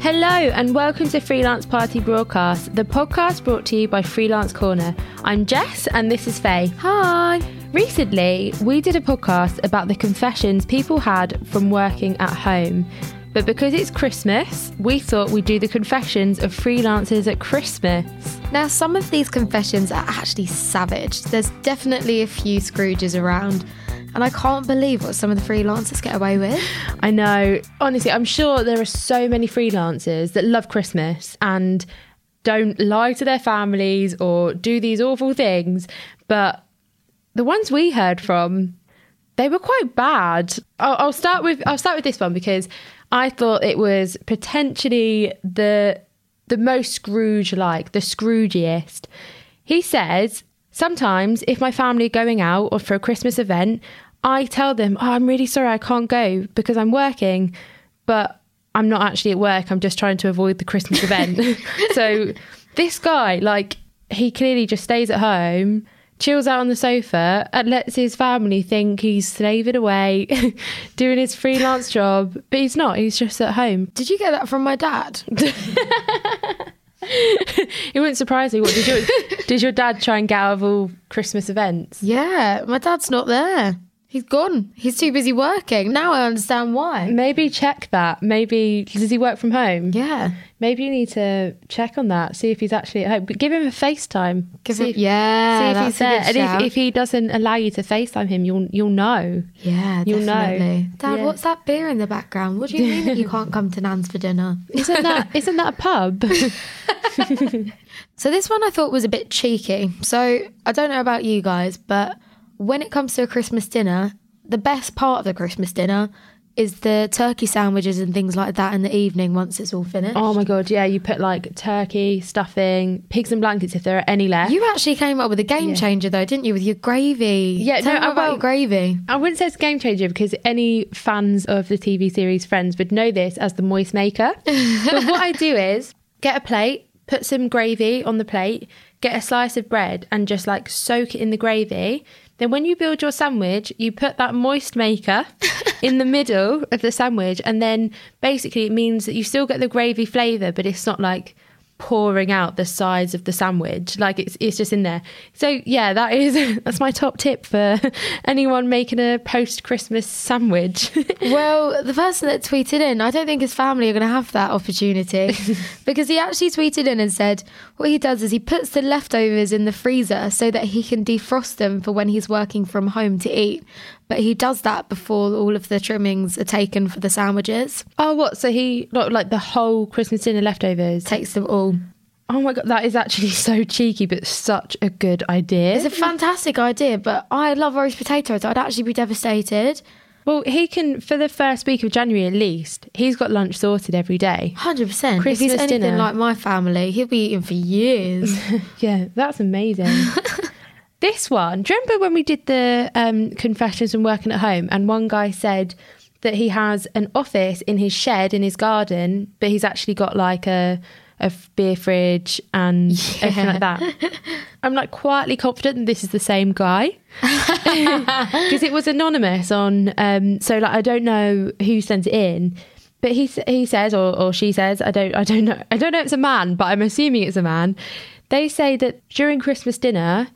Hello, and welcome to Freelance Party Broadcast, the podcast brought to you by Freelance Corner. I'm Jess, and this is Faye. Hi. Recently, we did a podcast about the confessions people had from working at home. But because it's Christmas, we thought we'd do the confessions of freelancers at Christmas. Now, some of these confessions are actually savage. There's definitely a few Scrooges around. And I can't believe what some of the freelancers get away with. I know. Honestly, I'm sure there are so many freelancers that love Christmas and don't lie to their families or do these awful things. But the ones we heard from, they were quite bad. I'll, I'll start with I'll start with this one because I thought it was potentially the the most Scrooge like, the Scroogiest. He says, Sometimes if my family are going out or for a Christmas event, I tell them, Oh, I'm really sorry I can't go because I'm working, but I'm not actually at work. I'm just trying to avoid the Christmas event. so this guy, like, he clearly just stays at home chills out on the sofa and lets his family think he's slaving away, doing his freelance job, but he's not. He's just at home. Did you get that from my dad? it wouldn't surprise me. What did your did your dad try and get out of all Christmas events? Yeah, my dad's not there. He's gone. He's too busy working. Now I understand why. Maybe check that. Maybe does he work from home? Yeah. Maybe you need to check on that. See if he's actually at home. But give him a FaceTime. Give see if, yeah, see if he's there. And shout. if, if he doesn't allow you to FaceTime him, you'll you'll know. yeah, you'll know. definitely. Dad, Yeah. what's that beer in the background? What do you mean that you can't come to Nan's for dinner? Isn't that isn't that a pub? So this one I thought was a bit cheeky. So I don't know about you guys, but when it comes to a Christmas dinner, the best part of the Christmas dinner is the turkey sandwiches and things like that in the evening once it's all finished. Oh my god, yeah, you put like turkey, stuffing, pigs and blankets if there are any left. You actually came up with a game changer though, didn't you, with your gravy? Yeah, Tell no, I about will. your gravy. I wouldn't say it's a game changer because any fans of the TV series Friends would know this as the moist maker. but what I do is get a plate, put some gravy on the plate, get a slice of bread, and just like soak it in the gravy. Then when you build your sandwich, you put that moist maker in the middle of the sandwich, and then basically it means that you still get the gravy flavour, but it's not like pouring out the sides of the sandwich like it's it's just in there so yeah that is that's my top tip for anyone making a post christmas sandwich Well, the person that tweeted in, I don't think his family are going to have that opportunity because he actually tweeted in and said what he does is he puts the leftovers in the freezer so that he can defrost them for when he's working from home to eat. But he does that before all of the trimmings are taken for the sandwiches. oh what so he not like the whole christmas dinner leftovers Takes them all. Oh my god that is actually so cheeky but such a good idea It's a fantastic idea, but I love roast potatoes. I'd actually be devastated. well he can for the first week of january at least he's got lunch sorted every day 100%. if he's anything dinner. like my family, he'll be eating for years. Yeah, that's amazing. this one, do you remember when we did the um, confessions and working at home? And one guy said that he has an office in his shed in his garden, but he's actually got like a a beer fridge and everything like that. I'm like quietly confident that this is the same guy because it was anonymous on. Um, so like I don't know who sent it in. But he he says, or, or she says, I don't I don't know I don't know if it's a man, but I'm assuming it's a man. They say that during Christmas dinner,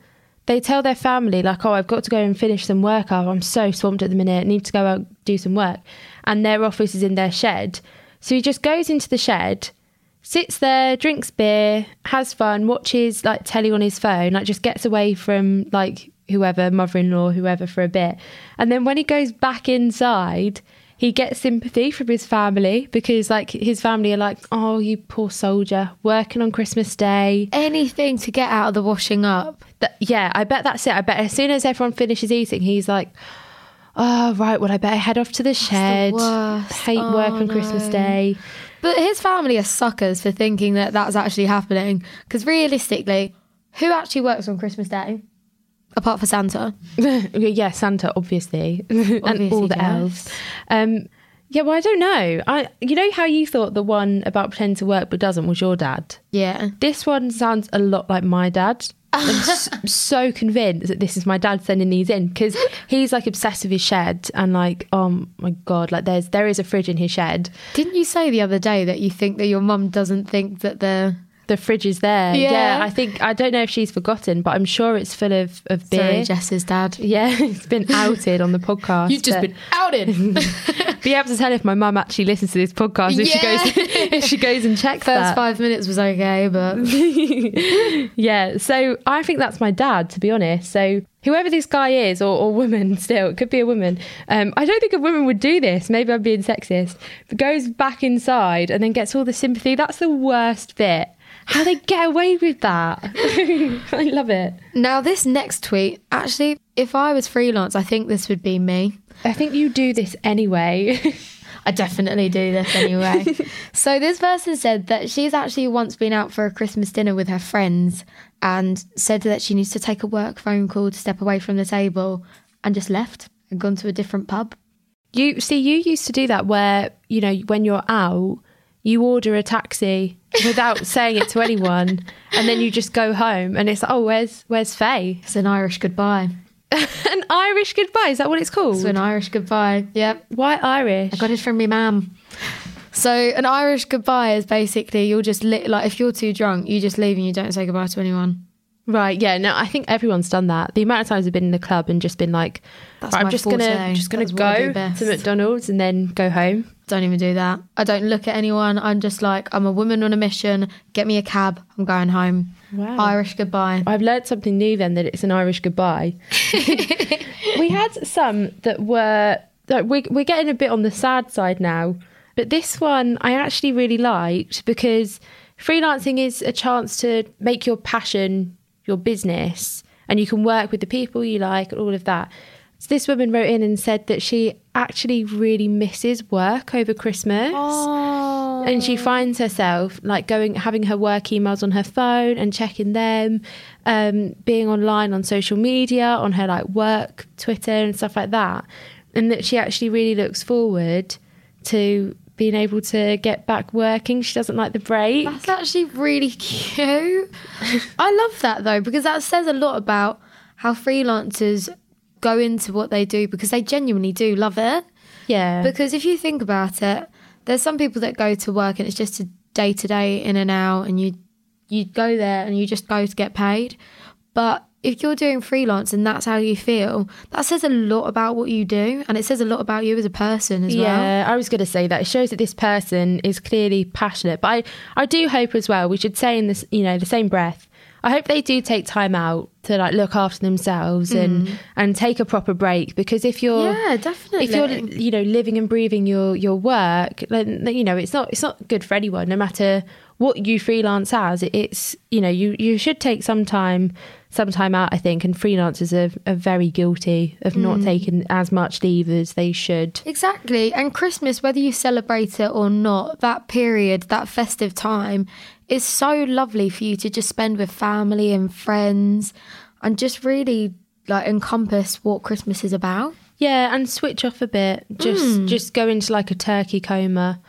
they tell their family like, "Oh, I've got to go and finish some work. I'm so swamped at the minute. I need to go out do some work." And their office is in their shed, so he just goes into the shed, sits there, drinks beer, has fun, watches like telly on his phone, like just gets away from like whoever, mother-in-law, whoever for a bit, and then when he goes back inside. He gets sympathy from his family because, like, his family are like, "Oh, you poor soldier, working on Christmas Day, Anything to get out of the washing up. that, yeah, I bet that's it. I bet as soon as everyone finishes eating, he's like, "Oh, right. Well, I better head off to the shed. worst. Hate Oh, work on Christmas. Day." But his family are suckers for thinking that that's actually happening. Because realistically, who actually works on Christmas Day? Apart from Santa. yeah, Santa, obviously, and all the yes. elves. Um, yeah, well, I don't know. I, you know how you thought the one about pretending to work but doesn't was your dad. Yeah. This one sounds a lot like my dad. I'm so convinced that this is my dad sending these in because he's like obsessed with his shed and like oh my god like there's there is a fridge in his shed. Didn't you say the other day that you think that your mum doesn't think that the the fridge is there Yeah. yeah. I think I don't know if she's forgotten but I'm sure it's full of of beer sorry Jess's dad? yeah it's been outed on the podcast but- outed. be able to tell if my mum actually listens to this podcast if she goes if she goes and checks First that. five minutes was okay, but yeah, so I think that's my dad, to be honest. So whoever this guy is, or, or woman still, it could be a woman. Um, I don't think a woman would do this. Maybe I'm being sexist. But goes back inside and then gets all the sympathy. That's the worst bit. How they get away with that? I love it. now this next tweet, actually, if I was freelance, I think this would be me. I think you do this anyway. I definitely do this anyway. so this person said that she's actually once been out for a Christmas dinner with her friends and said that she needs to take a work phone call to step away from the table and just left and gone to a different pub. you see, you used to do that where you know when you're out, you order a taxi without saying it to anyone, and then you just go home, and it's like, oh, where's where's Faye? It's an Irish goodbye. An Irish goodbye. Is that what it's called? It's an Irish goodbye. Yep. Why Irish? I got it from my mum. So an Irish goodbye is basically you'll just li- like if you're too drunk, you just leave and you don't say goodbye to anyone. Right. Yeah. No, I think everyone's done that. The amount of times I've been in the club and just been like, That's right, I'm just forte. gonna just gonna That's what I do go to McDonald's and then go home. Don't even do that. I don't look at anyone. I'm just like I'm a woman on a mission. Get me a cab. I'm going home. Wow. Irish goodbye. I've learned something new then that it's an Irish goodbye. we had some that were that we're, we're getting a bit on the sad side now, but this one I actually really liked because freelancing is a chance to make your passion your business and you can work with the people you like and all of that. So this woman wrote in and said that she actually really misses work over Christmas Oh. and she finds herself like going having her work emails on her phone and checking them um being online on social media on her like work twitter and stuff like that and that she actually really looks forward to being able to get back working she doesn't like the break That's actually really cute. I love that though because that says a lot about how freelancers go into what they do because they genuinely do love it. yeah Because if you think about it, there's some people that go to work and it's just a day to day in and out, and you you go there and you just go to get paid. But if you're doing freelance and that's how you feel, that says a lot about what you do, and it says a lot about you as a person as well. Yeah, I was going to say that. It shows that this person is clearly passionate. But I, I do hope as well, we should say in this, you know, the same breath, I hope they do take time out to like look after themselves and mm. and take a proper break because if you're Yeah, definitely. if you're you know living and breathing your your work then you know it's not it's not good for anyone no matter what you freelance as it's you know you you should take some time some time out i think and freelancers are, are very guilty of not mm. taking as much leave as they should Exactly. And Christmas, whether you celebrate it or not, that period, that festive time is so lovely for you to just spend with family and friends and just really like encompass what Christmas is about. Yeah, and switch off a bit. Just mm. just go into like a turkey coma.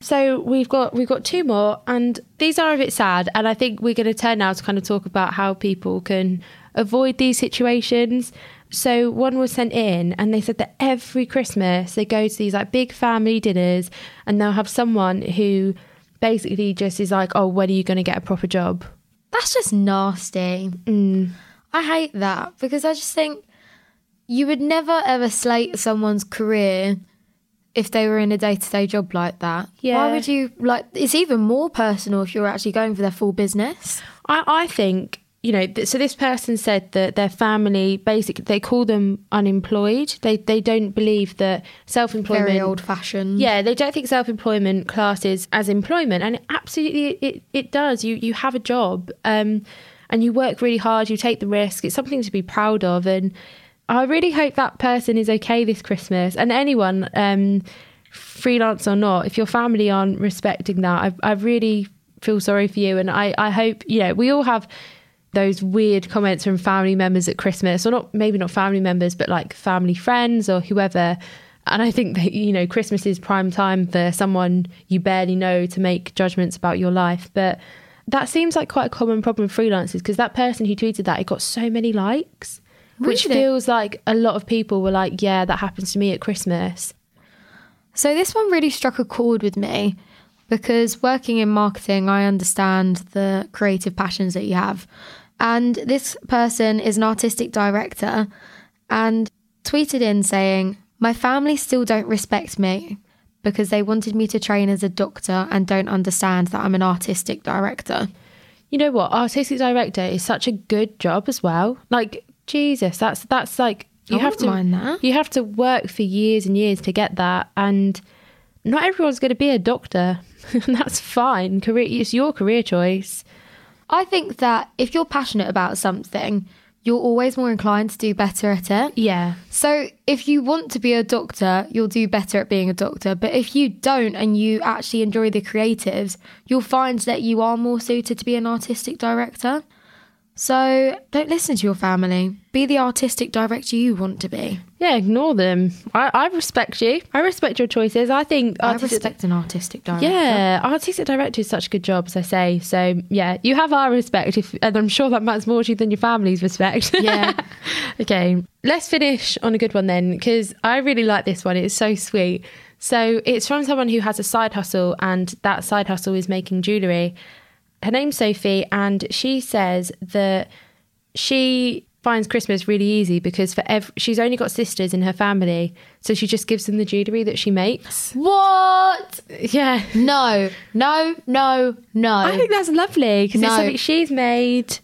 So we've got we've got two more, and these are a bit sad. And I think we're going to turn now to kind of talk about how people can avoid these situations. So one was sent in, and they said that every Christmas they go to these like big family dinners, and they'll have someone who basically just is like, "Oh, when are you going to get a proper job?" That's just nasty. Mm. I hate that because I just think you would never ever slate someone's career if they were in a day to day job like that. Yeah. Why would you like it's even more personal if you're actually going for their full business? I, I think you know. Th- so this person said that their family, basically, they call them unemployed. They they don't believe that self employment. Very old fashioned. Yeah, they don't think self employment classes as employment, and absolutely it, it does. You you have a job, um, and you work really hard. You take the risk. It's something to be proud of, and I really hope that person is okay this Christmas. And anyone, um, freelance or not, if your family aren't respecting that, I I really feel sorry for you, and I I hope you know we all have those weird comments from family members at Christmas, or not maybe not family members, but like family friends or whoever. And I think that you know Christmas is prime time for someone you barely know to make judgments about your life. But that seems like quite a common problem with freelancers because that person who tweeted that, it got so many likes, which Really? feels like a lot of people were like, yeah, that happens to me at Christmas. So this one really struck a chord with me because working in marketing, I understand the creative passions that you have. And this person is an artistic director and tweeted in saying, My family still don't respect me because they wanted me to train as a doctor and don't understand that I'm an artistic director. You know what? Artistic director is such a good job as well. Like Jesus, that's that's like you I have to mind that. you have to work for years and years to get that, and not everyone's going to be a doctor, and that's fine. Career, it's your career choice. I think that if you're passionate about something, you're always more inclined to do better at it. Yeah, So, if you want to be a doctor, you'll do better at being a doctor. But if you don't and you actually enjoy the creatives, you'll find that you are more suited to be an artistic director. So, don't listen to your family. Be the artistic director you want to be. yeah. Ignore them. I, I respect you. I respect your choices. I think I artistic- respect an artistic director. Yeah, artistic director is such a good job, as I say. So yeah, you have our respect, if, and I'm sure that matters more to you than your family's respect. Yeah. okay, let's finish on a good one then, because I really like this one. It's so sweet. So it's from someone who has a side hustle, and that side hustle is making jewellery. Her name's Sophie, and she says that she finds Christmas really easy because for ev- she's only got sisters in her family, so she just gives them the jewellery that she makes. What? Yeah. No, no, no, no. I think that's lovely because it's something she's made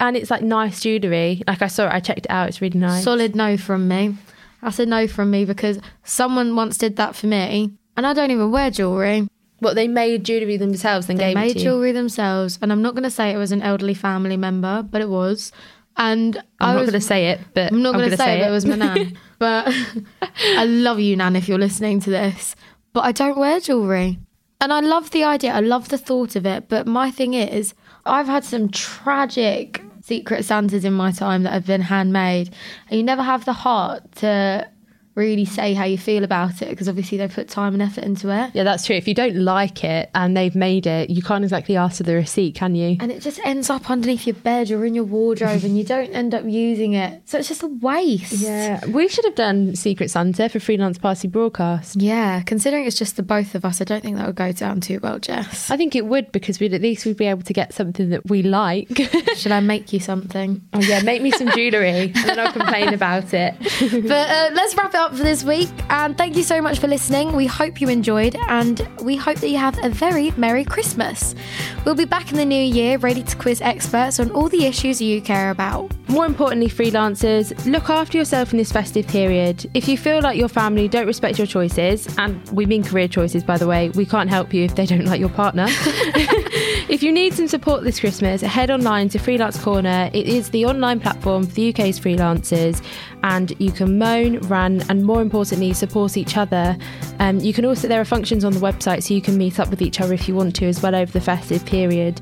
and it's like nice jewellery. Like I saw it, I checked it out, it's really nice. Solid no from me. That's a no from me because someone once did that for me and I don't even wear jewellery. What they made jewellery themselves and They gave it made to you. jewellery themselves, and I'm not going to say it was an elderly family member, but it was. And I'm I not was, going to say it, but I'm not going to say, it, but it was my nan. but I love you, nan, if you're listening to this. But I don't wear jewellery, and I love the idea. I love the thought of it. But my thing is, I've had some tragic secret Santas in my time that have been handmade, and you never have the heart to really say how you feel about it because obviously they put time and effort into it. yeah, that's true. If you don't like it and they've made it, you can't exactly ask for the receipt, can you? and it just ends up underneath your bed or in your wardrobe and you don't end up using it. So it's just a waste. Yeah, we should have done Secret Santa for Freelance Party Broadcast. Yeah, considering it's just the both of us, I don't think that would go down too well, Jess. I think it would because we'd at least we'd be able to get something that we like. Should I make you something? oh yeah, make me some jewellery and then I'll complain about it. But uh, let's wrap it up for this week. And thank you so much for listening. We hope you enjoyed and we hope that you have a very Merry Christmas. We'll be back in the new year ready to quiz experts on all the issues you care about. More importantly, freelancers, look after yourself in this festive period. If you feel like your family don't respect your choices, and we mean career choices, by the way, we can't help you if they don't like your partner. if you need some support this Christmas, head online to Freelance Corner. It is the online platform for the UK's freelancers, and you can moan, rant, and more importantly, support each other. Um, you can also, there are functions on the website so you can meet up with each other if you want to as well over the festive period.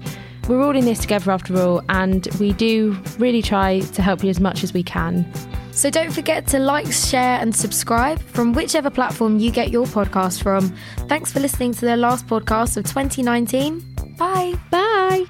We're all in this together after all, and we do really try to help you as much as we can. So don't forget to like, share, and subscribe from whichever platform you get your podcast from. Thanks for listening to the last podcast of 2019. Bye. Bye.